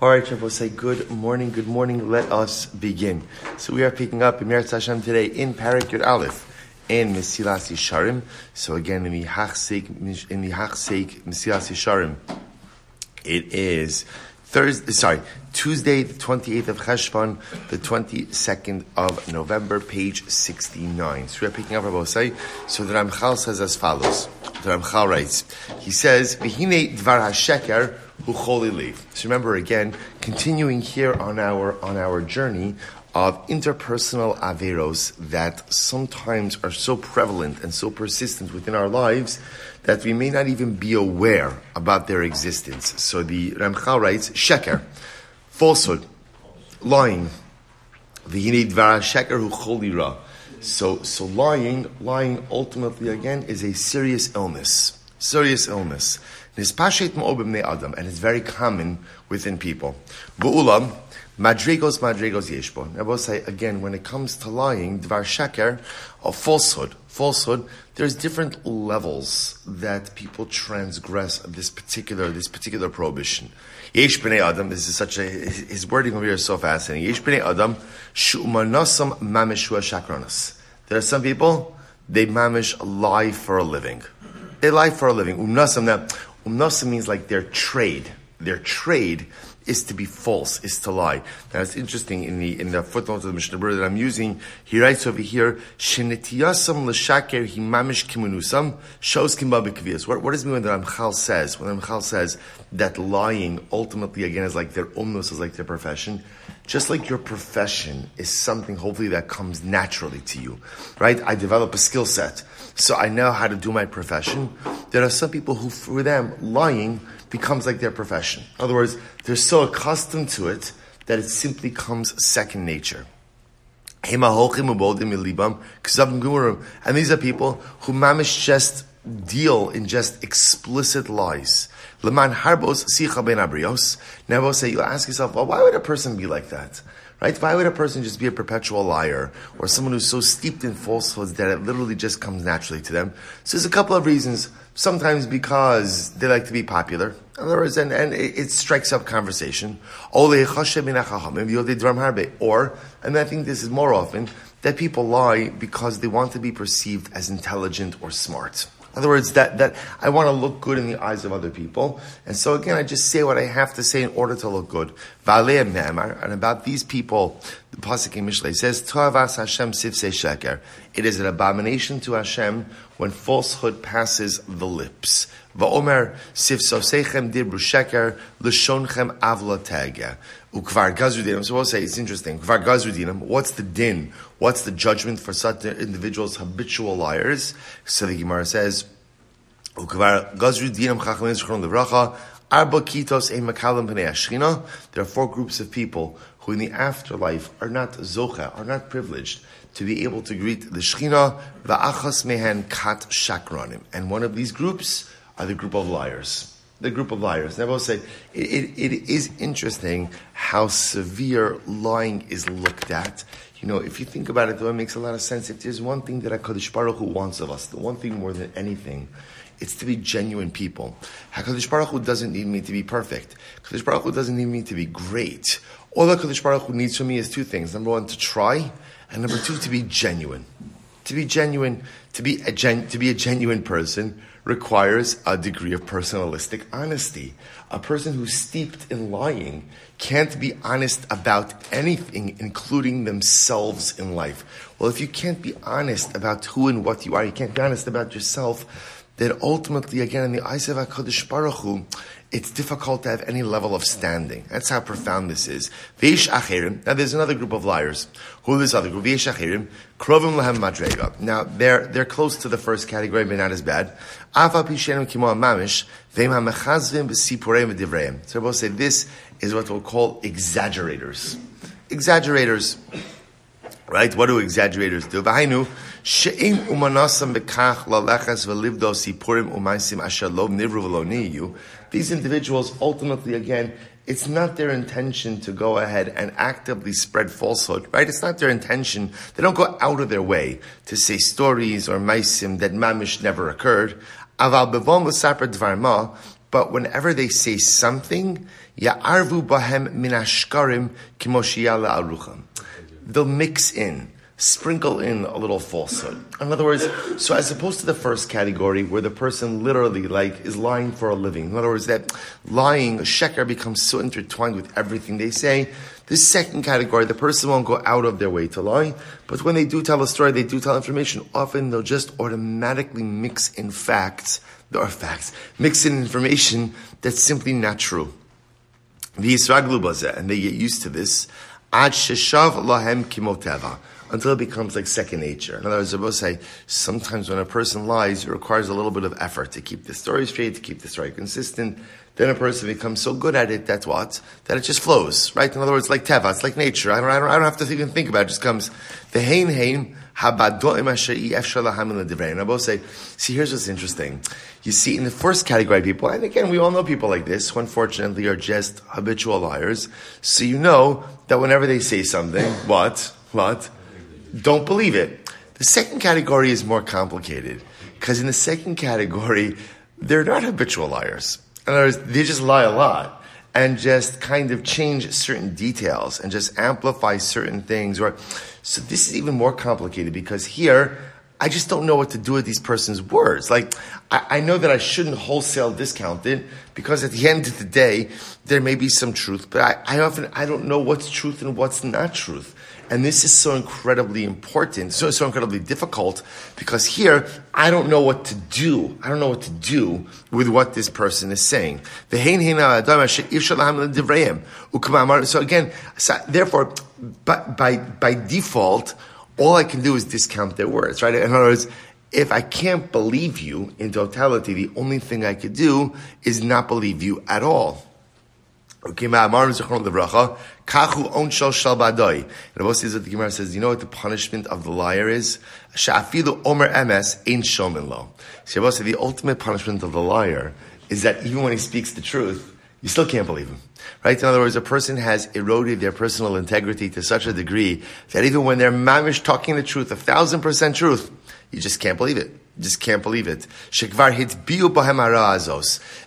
All right, Shabbos, say good morning, good morning. Let us begin. So we are picking up in Meretz Hashem today in Perek Yud Aleph in Mesilas Yesharim. So again, in the Hachseik, in the Hachseik Mesilas Yesharim, it is Thursday, sorry, Tuesday, the 28th of Cheshvan, the 22nd of November, page 69. So we are picking up Rabosai. So the Ramchal says as follows. The Ramchal writes, he says, V'hine dvar HaSheker, holy. So remember again, continuing here on our on our journey of interpersonal averos that sometimes are so prevalent and so persistent within our lives that we may not even be aware about their existence. So the Ramchal writes, sheker, falsehood, lying. So, so lying, lying ultimately again is a serious illness, serious illness. And it's very common within people. Bu'ulam, madrigos madrigos yeshbo. I will say again, when it comes to lying, dvar sheker, of falsehood, falsehood, there's different levels that people transgress this particular, this particular prohibition. Yesh b'nei Adam, this is such a, his wording over here is so fascinating. Yesh b'nei Adam, shu'manasam mameshua shakranas. There are some people, they mamish lie for a living. They lie for a living. Umnasa means like their trade. Their trade is to be false, is to lie. Now it's interesting in the in the footnotes of the Mishnah Berurah that I'm using. He writes over here, "Shenetiyasam l'shaker himamish kimunusam shows kimbabikvias." What, what does it mean when the Ramchal says when the Ramchal says that lying ultimately again is like their umnus is like their profession? Just like your profession is something hopefully that comes naturally to you, right? I develop a skill set, so I know how to do my profession. There are some people who, for them, lying becomes like their profession. In other words, they're so accustomed to it that it simply comes second nature. And these are people who mamish just deal in just explicit lies. Leman harbos sicha ben abrios. Now, say you ask yourself, well, why would a person be like that? Right? Why would a person just be a perpetual liar or someone who's so steeped in falsehoods that it literally just comes naturally to them? So there's a couple of reasons. Sometimes because they like to be popular. In other words, and, and it, it strikes up conversation. Or, and I think this is more often, that people lie because they want to be perceived as intelligent or smart. In other words, that, that I want to look good in the eyes of other people. And so again, I just say what I have to say in order to look good. And about these people, the Pasuk in Mishlei says. It is an abomination to Hashem when falsehood passes the lips. Va'omer sivsosechem dibru sheker, l'shonchem avla tega. Ukvar gazrudinim. So we'll say, it's interesting. Ukvar gazrudinim, what's the din? What's the judgment for such individuals, habitual liars? So the Gemara says, Ukvar gazrudinim chachamim zchron levracha, arba kitos ein makalim. There are four groups of people who in the afterlife are not zocha, are not privileged to be able to greet the Shechina, va'achas mehen kat shakranim. And one of these groups are the group of liars the group of liars. And I say, it, it, it is interesting how severe lying is looked at. You know, if you think about it, though, it makes a lot of sense. If there's one thing that HaKadosh Baruch Hu wants of us, the one thing more than anything, it's to be genuine people. HaKadosh Baruch Hu doesn't need me to be perfect. HaKadosh Baruch Hu doesn't need me to be great. All that HaKadosh Baruch Hu needs from me is two things. Number one, to try, and number two, to be genuine. To be genuine, to be a, gen, to be a genuine person requires a degree of personalistic honesty. A person who's steeped in lying can't be honest about anything, including themselves in life. Well, if you can't be honest about who and what you are, you can't be honest about yourself, then ultimately, again, in the eyes of HaKadosh Baruch Hu, it's difficult to have any level of standing. That's how profound this is. Veish acherim. Now there's another group of liars. Who is this other group? Veish acherim. Krovim lahem madrega. Now they're, they're close to the first category, but not as bad. Afa kimo mamish. Veim ha-mechazvim b'sipureim v'divreim. So both say this is what we'll call exaggerators. Exaggerators. Right? What do exaggerators do? V'hainu. She'im umanasam bekach lalechas v'livdo sipurim umaisim asher lo nivru v'lo. These individuals ultimately, again, it's not their intention to go ahead and actively spread falsehood, right? It's not their intention. They don't go out of their way to say stories or maisim that mamish never occurred. Aval bevon dvarma, but whenever they say something, ya'arvu bahem min ashkarim kimoshiyala arucham. They'll mix in sprinkle in a little falsehood. In other words, so as opposed to the first category where the person literally like is lying for a living. In other words, that lying, sheker becomes so intertwined with everything they say. This second category, the person won't go out of their way to lie, but when they do tell a story, they do tell information, often they'll just automatically mix in facts, there are facts, mix in information that's simply not true. The Yisraglu and they get used to this. Ad sheshav lahem kimoteva until it becomes like second nature. In other words, I will say, sometimes when a person lies, it requires a little bit of effort to keep the story straight, to keep the story consistent. Then a person becomes so good at it, that's what? That it just flows, right? In other words, like teva, it's like nature. I don't, I don't, I don't have to even think about it. It just comes. The hein hein, and I both say, see, here's what's interesting. You see, in the first category people, and again, we all know people like this, who unfortunately are just habitual liars. So you know that whenever they say something, what? What? Don't believe it. The second category is more complicated because in the second category, they're not habitual liars. In other words, they just lie a lot and just kind of change certain details and just amplify certain things. Or so this is even more complicated because here I just don't know what to do with these person's words. Like I, I know that I shouldn't wholesale discount it because at the end of the day there may be some truth, but I, I often I don't know what's truth and what's not truth. And this is so incredibly important, so, so incredibly difficult, because here, I don't know what to do. I don't know what to do with what this person is saying. So again, so therefore, by, by, by default, all I can do is discount their words, right? In other words, if I can't believe you in totality, the only thing I could do is not believe you at all. Okay, Ma'amar Zechron Levracha, Kachu on shal shal badoi. And Rabbi says that the Gemara says, you know what the punishment of the liar is? Sha'afilu omer emes ein shomin lo. So the ultimate punishment of the liar is that even when he speaks the truth, you still can't believe him. Right? In other words, a person has eroded their personal integrity to such a degree that even when they're mamish talking the truth, a thousand percent truth, you just can't believe it. You just can't believe it. Shekvar hit biu bohem.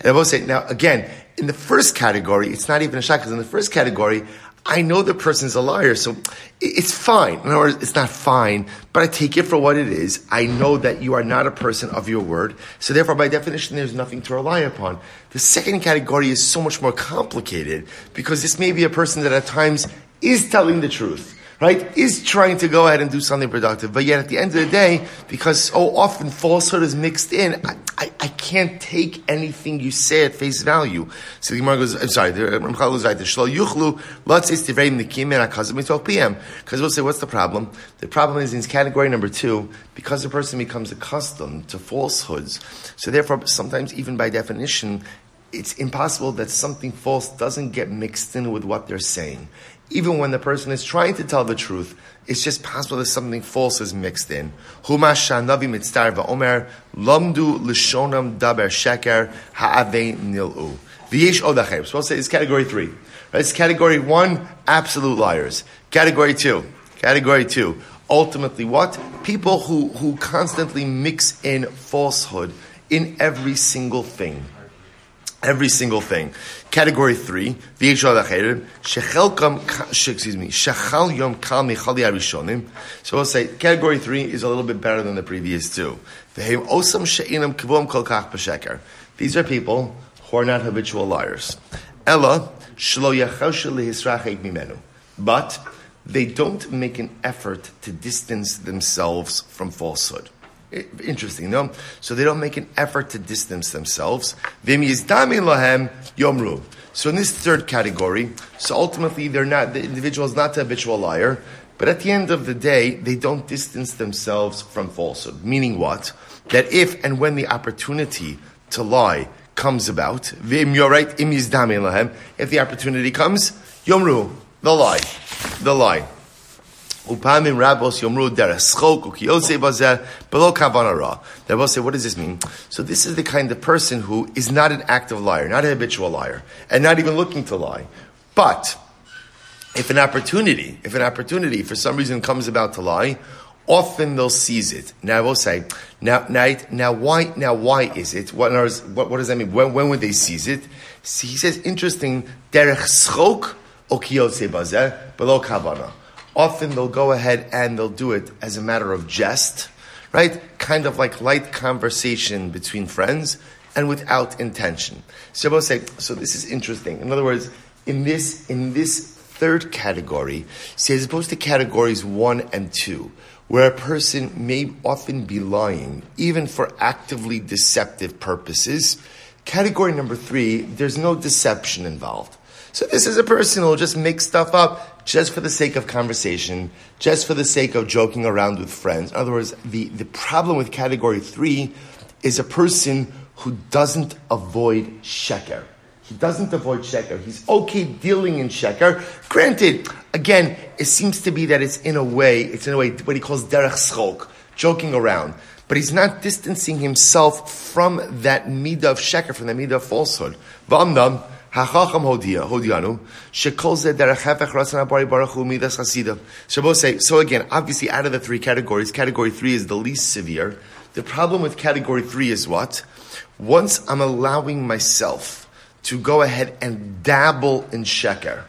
And I will say, now again, in the first category, it's not even a shock because in the first category, I know the person's a liar, so it's fine. In other words, it's not fine, but I take it for what it is. I know that you are not a person of your word, so therefore, by definition, there's nothing to rely upon. The second category is so much more complicated because this may be a person that at times is telling the truth right, is trying to go ahead and do something productive. But yet at the end of the day, because so often falsehood is mixed in, I, I, I can't take anything you say at face value. So the Gemara goes, I'm sorry, the Shlo Yuchlu, let's say Stivrei Nikim and Akazim 12 p.m. Because we'll say, what's the problem? The problem is in category number two, because the person becomes accustomed to falsehoods, so therefore sometimes even by definition, it's impossible that something false doesn't get mixed in with what they're saying even when the person is trying to tell the truth, it's just possible that something false is mixed in. Va'omer lamdu lishonam daber sheker nilu. V'yesh odachem. So we'll say it's category three. Right? It's category one, absolute liars. Category two, category two. Ultimately, what? People who, who constantly mix in falsehood in every single thing. Every single thing. Category three, excuse me, shechal yom kal. So we'll say category three is a little bit better than the previous two. osam. These are people who are not habitual liars. Ella. But they don't make an effort to distance themselves from falsehood. Interesting, no? So they don't make an effort to distance themselves. Yomru. So in this third category, so ultimately they're not, the individual is not a habitual liar, but at the end of the day, they don't distance themselves from falsehood. Meaning what? That if and when the opportunity to lie comes about, vim you're right, if the opportunity comes, yomru, the lie, the lie. Upamim rabos yomru dereschok ukiyose bazeh kavanara. Will say, what does this mean? So this is the kind of person who is not an active liar, not a habitual liar, and not even looking to lie. But if an opportunity, if an opportunity for some reason comes about to lie, often they'll seize it. Now I will say, now, now, now why, now why is it? What, what, what does that mean? When, when would they seize it? See, he says, interesting, derech schok okiyotse bazeh, below kavana. Often they'll go ahead and they'll do it as a matter of jest, right? Kind of like light conversation between friends and without intention. So I'll say, so this is interesting. In other words, in this, in this third category, see, as opposed to categories one and two, where a person may often be lying, even for actively deceptive purposes, category number three, there's no deception involved. So this is a person who just make stuff up just for the sake of conversation, just for the sake of joking around with friends. In other words, the, the problem with category three is a person who doesn't avoid sheker. He doesn't avoid sheker. He's okay dealing in sheker. Granted, again, it seems to be that it's in a way, it's in a way what he calls derech schok, joking around. But he's not distancing himself from that midah of sheker, from that midah of falsehood. V'amdam, hachacham hodia, hodianu, shekol zeh derech hefech rasan abari midas say, so again, obviously out of the three categories, category three is the least severe. The problem with category three is what? Once I'm allowing myself to go ahead and dabble in sheker,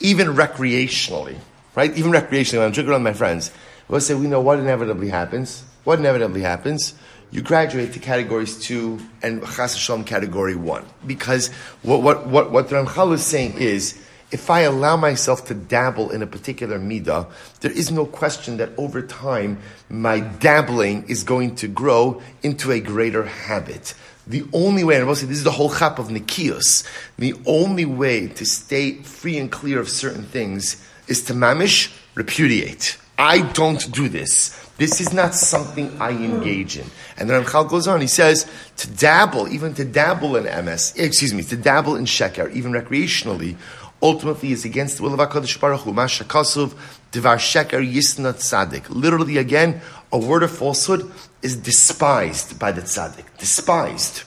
even recreationally, right? Even recreationally, when I'm drinking with my friends, we'll say, we know what inevitably happens. What inevitably happens? You graduate to categories two and Chas Hashem category one. Because what, what, what, what Ramchal is saying is, if I allow myself to dabble in a particular midah, there is no question that over time, my dabbling is going to grow into a greater habit. The only way, and I will say this is the whole chap of Nikios, the only way to stay free and clear of certain things is to mamish, repudiate. I don't do this. This is not something I engage in. And then Ramchal goes on, he says, to dabble, even to dabble in emes, excuse me, to dabble in sheker, even recreationally, ultimately is against the will of HaKadosh Baruch Hu. Mashakasuv, Devar Sheker Yisna Tzadik. Literally again, a word of falsehood is despised by the tzaddik. Despised.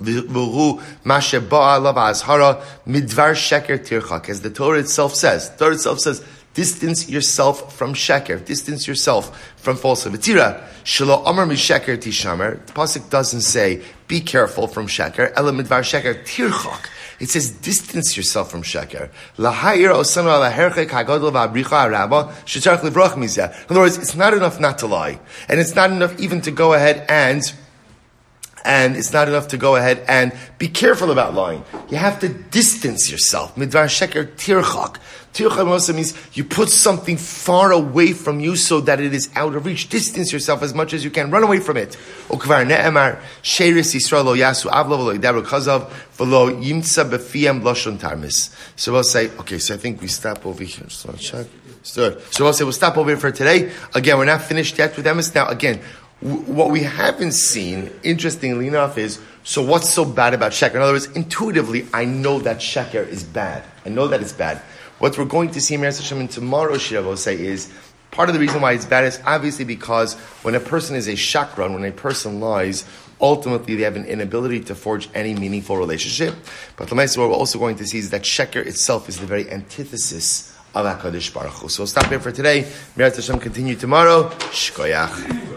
Midvar sheker tirchak, as the Torah itself says. The Torah itself says, distance yourself from sheker, distance yourself from falsehood. V'tira, shelo amar misheker tishamer. The pasuk doesn't say, be careful from sheker. Ela midvar sheker tirchak. It says, distance yourself from sheker. In other words, it's not enough not to lie. And it's not enough even to go ahead and and it's not enough to go ahead and be careful about lying. You have to distance yourself. Midvar sheker tirchak. Tirchak also means you put something far away from you so that it is out of reach. Distance yourself as much as you can. Run away from it. Ukvar ne'emar sheris Yisrael lo yasu avlo v'lo yidaru kazav v'lo yimtza b'fiyam loshon tarmis. So we'll say, okay, so I think we stop over here. So I'll check. So we'll say we'll stop over here for today. Again, we're not finished yet with Emes. Now, again, what we haven't seen, interestingly enough, is so what's so bad about sheker? In other words, intuitively, I know that sheker is bad. I know that it's bad. What we're going to see Meir Hashem in tomorrow's Shira say is part of the reason why it's bad is obviously because when a person is a shakran, when a person lies, ultimately they have an inability to forge any meaningful relationship. But the what we're also going to see is that sheker itself is the very antithesis of HaKadosh Baruch Hu. So we'll stop here for today. Meir Hashem continue tomorrow. Shkoyach.